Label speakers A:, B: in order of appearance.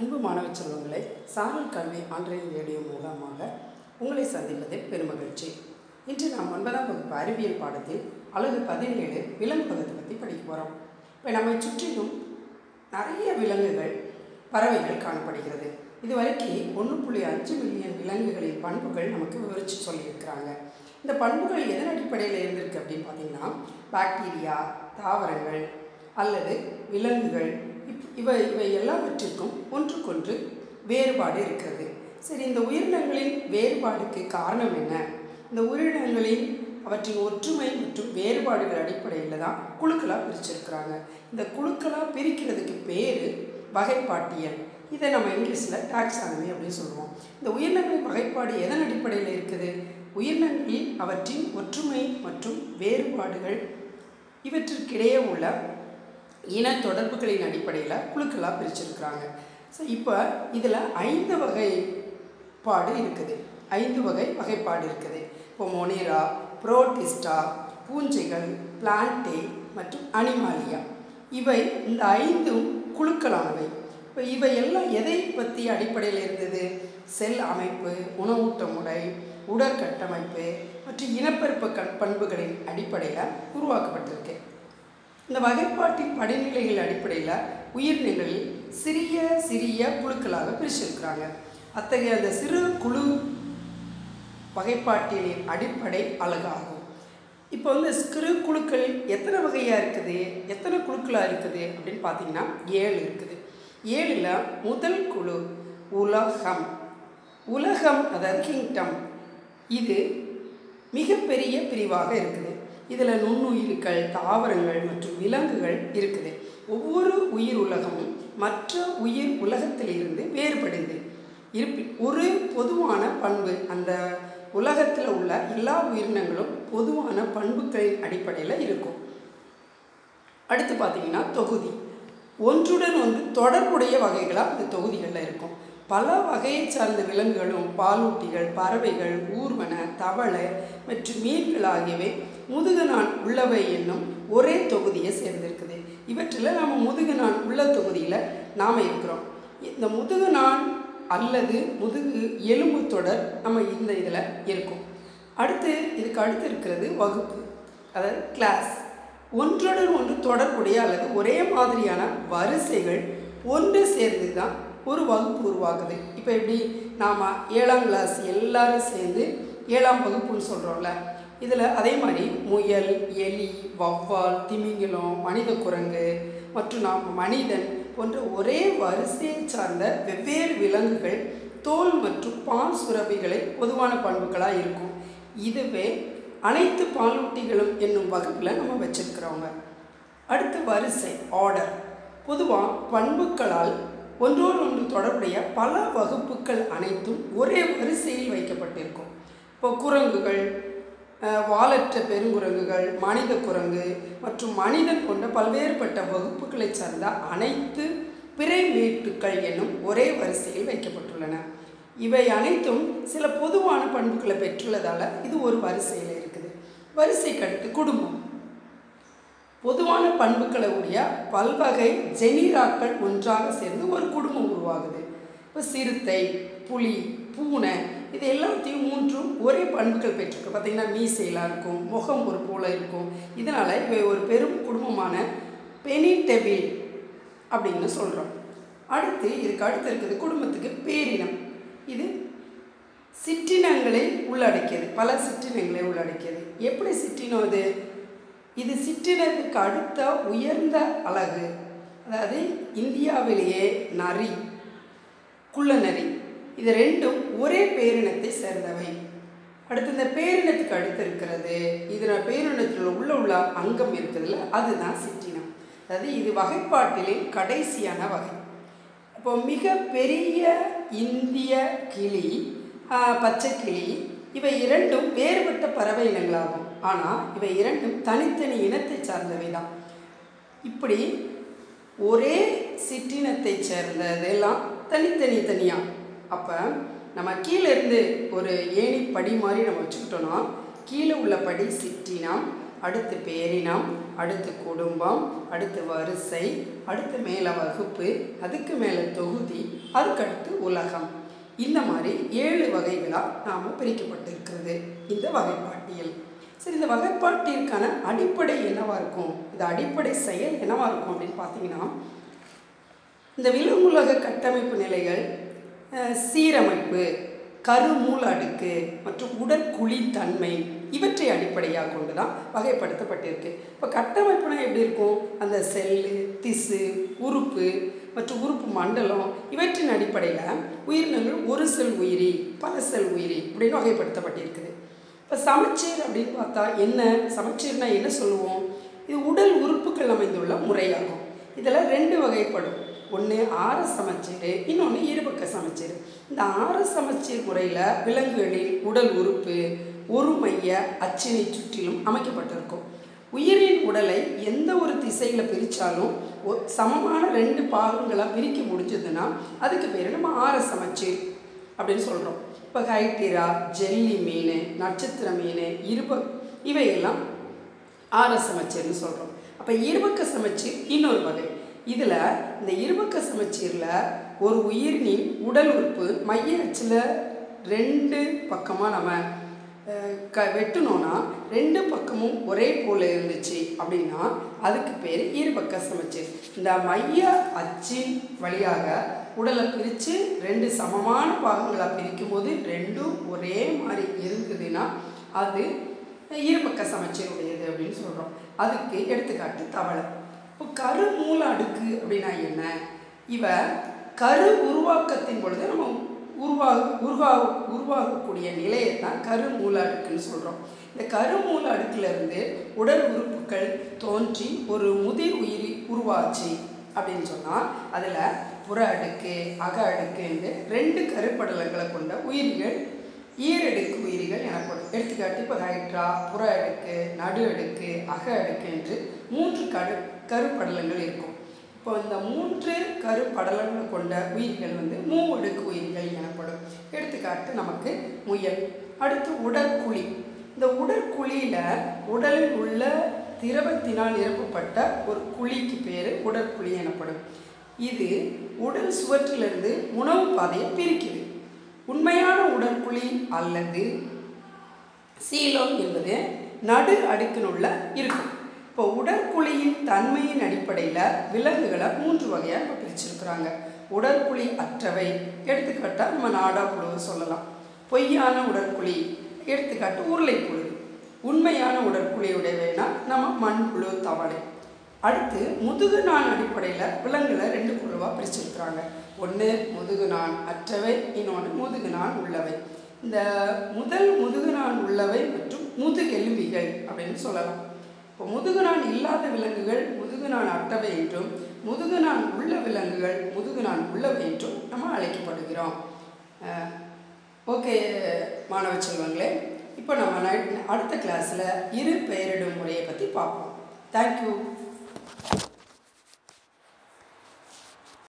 A: அன்பு மாணவ செல்வங்களை சாரல் கல்வி ஆன்லைன் ரேடியோ மூலமாக உங்களை சந்திப்பதில் பெருமகிழ்ச்சி. இன்று நாம் ஒன்பதாம் வகுப்பு அறிவியல் பாடத்தில் அழகு பதினேழு விலங்குகளை பற்றி படிக்க போகிறோம் இப்போ நம்மை சுற்றிலும் நிறைய விலங்குகள் பறவைகள் காணப்படுகிறது. இதுவரைக்கும் ஒன்று புள்ளி அஞ்சு மில்லியன் விலங்குகளின் பண்புகள் நமக்கு விவரித்து சொல்லியிருக்கிறாங்க. இந்த பண்புகள் எதன் அடிப்படையில் இருந்திருக்கு அப்படின்னு பார்த்தீங்கன்னா பாக்டீரியா தாவரங்கள் அல்லது விலங்குகள் இவை இவை எல்லாவற்றிற்கும் ஒன்றுக்கொன்று வேறுபாடு இருக்கிறது. சரி இந்த உயிரினங்களின் வேறுபாடுக்கு காரணம் என்ன? இந்த உயிரினங்களின் அவற்றின் ஒற்றுமை மற்றும் வேறுபாடுகள் அடிப்படையில் தான் குழுக்களாக பிரிச்சிருக்கிறாங்க. இந்த குழுக்களாக பிரிக்கிறதுக்கு பேர் வகைப்பாட்டியல். இதை நம்ம இங்கிலீஷில் டாக்ஸானமி அப்படின்னு சொல்லுவோம். இந்த உயிரினங்களின் வகைப்பாடு எதன் அடிப்படையில் இருக்குது? உயிரினங்களில் அவற்றின் ஒற்றுமை மற்றும் வேறுபாடுகள் இவற்றிற்கிடையே உள்ள இன தொடர்புகளின் அடிப்படையில் குழுக்களாக பிரிச்சிருக்கிறாங்க. ஸோ இப்போ இதில் ஐந்து வகைப்பாடு இருக்குது. ஐந்து வகை வகைப்பாடு இருக்குது. இப்போ மொனேரா புரோட்டிஸ்டா பூஞ்சைகள் பிளான்டே மற்றும் அனிமாலியா. இவை இந்த ஐந்தும் குழுக்களானவை. இப்போ இவை எல்லாம் எதை பற்றி அடிப்படையில் இருந்தது? செல் அமைப்பு உணவூட்ட முறை உடற்கட்டமைப்பு மற்றும் இனப்பெருப்ப கண் பண்புகளின் அடிப்படையில் உருவாக்கப்பட்டிருக்கு. இந்த வகைப்பாட்டின் படிநிலைகள் அடிப்படையில் உயிரினங்களில் சிறிய சிறிய குழுக்களாக பிரிச்சிருக்கிறாங்க. அத்தகைய அந்த சிறு குழு வகைப்பாட்டியலின் அடிப்படை அழகாகும். இப்போ வந்து சிறு குழுக்கள் எத்தனை வகையாக இருக்குது? எத்தனை குழுக்களாக இருக்குது அப்படின்னு பார்த்தீங்கன்னா ஏழு இருக்குது. ஏழில் முதல் குழு உலகம். உலகம் அதாவது கிங்டம் இது மிகப்பெரிய பிரிவாக இருக்குது. இதில் நுண்ணுயிர்கள் தாவரங்கள் மற்றும் விலங்குகள் இருக்குது. ஒவ்வொரு உயிர் உலகமும் மற்ற உயிர் உலகத்திலிருந்து வேறுபடுது. இருப்பி ஒரு பொதுவான பண்பு அந்த உலகத்தில் உள்ள எல்லா உயிரினங்களும் பொதுவான பண்புகளின் அடிப்படையில் இருக்கும். அடுத்து பார்த்தீங்கன்னா தொகுதி. ஒன்றுடன் ஒன்று தொடர்புடைய வகைகளாக அந்த தொகுதிகளில் இருக்கும். பல வகையை சார்ந்த விலங்குகளும் பாலூட்டிகள் பறவைகள் ஊர்வன தவளை மற்றும் மீன்கள் ஆகியவை முதுகுநான் உள்ளவை என்னும் ஒரே தொகுதியை சேர்ந்திருக்குது. இவற்றில் நம்ம முதுகுநான் உள்ள தொகுதியில் நாம் இருக்கிறோம். இந்த முதுகுநான் அல்லது முதுகு எலும்பு தொடர் நம்ம இந்த இதில் இருக்கும். அடுத்து இதுக்கு அடுத்து இருக்கிறது வகுப்பு அதாவது கிளாஸ் ஒன்றுடன் ஒன்று தொடர்புடைய அல்லது ஒரே மாதிரியான வரிசைகள் ஒன்று சேர்ந்து தான் ஒரு வகுப்பு உருவாகுது. இப்போ எப்படி நாம் ஏழாம் கிளாஸ் எல்லாரும் சேர்ந்து ஏழாம் வகுப்புன்னு சொல்கிறோம்ல இதில் அதே மாதிரி முயல் எலி வவ்வால் திமிங்கிலம் மனித குரங்கு மற்றும் நாம் மனிதன் போன்ற ஒரே வரிசையை சார்ந்த வெவ்வேறு விலங்குகள் தோல் மற்றும் பால் சுரபிகளை பொதுவான பண்புகளாக இருக்கும். இதுவே அனைத்து பாலூட்டிகளும் என்னும் வகுப்பில் நம்ம வச்சிருக்கிறவங்க. அடுத்து வரிசை ஆர்டர் பொதுவாக பண்புகளால் ஒன்றோடு ஒன்று தொடர்புடைய பல வகுப்புகள் அனைத்தும் ஒரே வரிசையில் வைக்கப்பட்டிருக்கும். இப்போ குரங்குகள் வாலற்ற பெருங்குரங்குகள் மனித குரங்கு மற்றும் மனிதன் கொண்ட பல்வேறுபட்ட வகுப்புகளை சார்ந்த அனைத்து பிறைமேட்டுக்கள் என்னும் ஒரே வரிசையில் வைக்கப்பட்டுள்ளன. இவை அனைத்தும் சில பொதுவான பண்புகளை பெற்றுள்ளதால் இது ஒரு வரிசையில் இருக்குது. வரிசைக்கு அடுத்து குடும்பம். பொதுவான பண்புகளை உடைய பல்வகை ஜெனிராக்கள் ஒன்றாக சேர்ந்து ஒரு குடும்பம் உருவாகுது. இப்போ சிறுத்தை புலி பூனை இது எல்லாத்தையும் மூன்றும் ஒரே பண்புகள் பெற்றிருக்கு. பார்த்திங்கன்னா மீசையெல்லாம் இருக்கும் முகம் ஒரு போல இருக்கும். இதனால் இவை ஒரு பெரும் குடும்பமான பெனிடெவில் அப்படின்னு சொல்கிறோம் அடுத்து இதுக்கு அடுத்து இருக்கிறது குடும்பத்துக்கு பேரினம். இது சிற்றினங்களை உள்ளடக்கியது. பல சிற்றினங்களை உள்ளடக்கியது. எப்படி சிற்றினம் இது? இது சிற்றினத்துக்கு அடுத்த உயர்ந்த அழகு. அதாவது இந்தியாவிலேயே நரி குள்ள நரி இது ரெண்டும் ஒரே பேரினத்தை சேர்ந்தவை. அடுத்து இந்த பேரினத்துக்கு அடுத்து இருக்கிறது. இதில் பேரினத்தில் உள்ள உள்ள அங்கம் இருக்குதுல்ல அதுதான் சிற்றினம். அதாவது இது வகைப்பாட்டிலே கடைசியான வகை. இப்போ மிக பெரிய இந்திய கிளி பச்சை கிளி இவை இரண்டும் வேறுபட்ட பறவை இனங்களாகும். ஆனால் இவை இரண்டும் தனித்தனி இனத்தை சார்ந்தவை தான். இப்படி ஒரே சிற்றினத்தை சேர்ந்ததெல்லாம் தனித்தனி தனியாக அப்போ நம்ம கீழே இருந்து ஒரு ஏணி படி மாதிரி நம்ம வச்சுக்கிட்டோன்னா கீழே உள்ள படி சிற்றினம் அடுத்து பேரினம் அடுத்து குடும்பம் அடுத்து வரிசை அடுத்து மேலே வகுப்பு அதுக்கு மேலே தொகுதி அதுக்கடுத்து உலகம். இந்த மாதிரி ஏழு வகைகளாக நாம் பிரிக்கப்பட்டிருக்கிறது. இந்த வகைப்பாட்டியல். சரி இந்த வகைப்பாட்டிற்கான அடிப்படை என்னவாக இருக்கும்? இந்த அடிப்படை செயல் என்னவாக இருக்கும் அப்படின்னு பார்த்தீங்கன்னா இந்த விலங்குலக கட்டமைப்பு நிலைகள் சீரமைப்பு கருமூல் அடுக்கு மற்றும் உடற்குழி தன்மை இவற்றை அடிப்படையாக கொண்டு தான் வகைப்படுத்தப்பட்டிருக்கு. இப்போ கட்டமைப்புனா எப்படி இருக்கும்? அந்த செல்லு திசு உறுப்பு மற்றும் உறுப்பு மண்டலம் இவற்றின் அடிப்படையில் உயிரினங்கள் ஒரு செல் உயிரி பல செல் உயிரி அப்படின்னு வகைப்படுத்தப்பட்டிருக்குது. இப்போ சமச்சீர் அப்படின்னு பார்த்தா என்ன? சமச்சீர்னா என்ன சொல்லுவோம்? இது உடல் உறுப்புகள் அமைந்துள்ள முறையாகும். இதில் ரெண்டு வகைப்படும். ஒன்று ஆர சமச்சீர் இன்னொன்று இருபக்க சமச்சீர். இந்த ஆறு சமச்சீர் முறையில் விலங்குகளின் உடல் உறுப்பு ஒரு மைய அச்சினை சுற்றிலும் அமைக்கப்பட்டிருக்கும். உயிரின் உடலை எந்த ஒரு திசையில் பிரித்தாலும் சமமான ரெண்டு பாகங்களாக பிரிக்க முடிஞ்சதுன்னா அதுக்கு பேர் நம்ம ஆர சமச்சீர் அப்படின்னு சொல்கிறோம் இப்போ ஹைட்டிரா ஜெல்லி மீன் நட்சத்திர மீன் இருப இவையெல்லாம் ஆற சமச்சீர்னு சொல்கிறோம் அப்போ இருபக்க சமச்சீர் இன்னொரு வகை. இதில் இந்த இருபக்க சமச்சீரில் ஒரு உயிரினின் உடல் உறுப்பு மைய அச்சில் ரெண்டு பக்கமாக நம்ம க வெட்டினோன்னா ரெண்டு பக்கமும் ஒரே போல் இருந்துச்சு அப்படின்னா அதுக்கு பேர் இருபக்க சமச்சீர் இந்த மைய அச்சின் வழியாக உடலை பிரித்து ரெண்டு சமமான பாகங்களாக பிரிக்கும் போது ரெண்டும் ஒரே மாதிரி இருந்ததுன்னா அது இருபக்க சமச்சீர் உடையது அப்படின்னு சொல்கிறோம் அதுக்கு எடுத்துக்காட்டு தவளை இப்போ கரு மூல அடுக்கு அப்படின்னா என்ன? இவ கரு உருவாக்கத்தின் பொழுது நம்ம உருவாக உருவா உருவாகக்கூடிய நிலையை தான் கரு மூல அடுக்குன்னு சொல்கிறோம் இந்த கரு மூல அடுக்கிலிருந்து உடல் உறுப்புகள் தோன்றி ஒரு முதிர் உயிரி உருவாச்சு அப்படின்னு சொன்னால் அதில் புற அடுக்கு அக அடுக்கு என்று ரெண்டு கருப்படலங்களை கொண்ட உயிரிகள் ஈரடுக்கு உயிரிகள் எனப்படும். எடுத்துக்காட்டு இப்போ ஹைட்ரா புற அடுக்கு நடு அடுக்கு அக அடுக்கு என்று மூன்று கரு கருப்படலங்கள் இருக்கும். இப்போ இந்த மூன்று கருப்படலங்களை கொண்ட உயிர்கள் வந்து மூவடுக்கு உயிர்கள் எனப்படும். எடுத்துக்காட்டு நமக்கு முயல். அடுத்து உடற்குழி. இந்த உடற்குழியில் உடலில் உள்ள திரவத்தினால் நிரப்பப்பட்ட ஒரு குழிக்கு பேர் உடற்குழி எனப்படும். இது உடல் சுவற்றிலிருந்து உணவு பாதையை பிரிக்குது. உண்மையான உடற்குழி அல்லது சீலம் என்பது நடு அடுக்கினுள்ள இருக்கும் இப்போ உடற்குழியின் தன்மையின் அடிப்படையில் விலங்குகளை மூன்று வகையாக நம்ம பிரிச்சிருக்கிறாங்க. உடற்குழி அற்றவை எடுத்துக்காட்டால் நம்ம நாடா புழு சொல்லலாம். பொய்யான உடற்குழி எடுத்துக்காட்டு உருளைப்புழு உண்மையான உடற்குழியுடையவைனா நம்ம மண்புழு தவளை. அடுத்து முதுகு நான் அடிப்படையில் விலங்குகளை ரெண்டு குழுவாக பிரிச்சிருக்கிறாங்க. ஒன்று முதுகு நான் அற்றவை இன்னொன்று முதுகு நான் உள்ளவை. இந்த முதல் முதுகு நான் உள்ளவை மற்றும் முதுகெலும்பிகள் அப்படின்னு சொல்லலாம். இப்போ முதுகு நான் இல்லாத விலங்குகள் முதுகு நான் அற்றவை என்றும் முதுகு நான் உள்ள விலங்குகள் முதுகு நான் உள்ளவை என்றும் நம்ம அழைக்கப்படுகிறோம். ஓகே மாணவ செல்வங்களே இப்போ நம்ம அடுத்த கிளாஸில் இரு பெயரிடும் முறையை பற்றி பார்ப்போம். தேங்க்யூ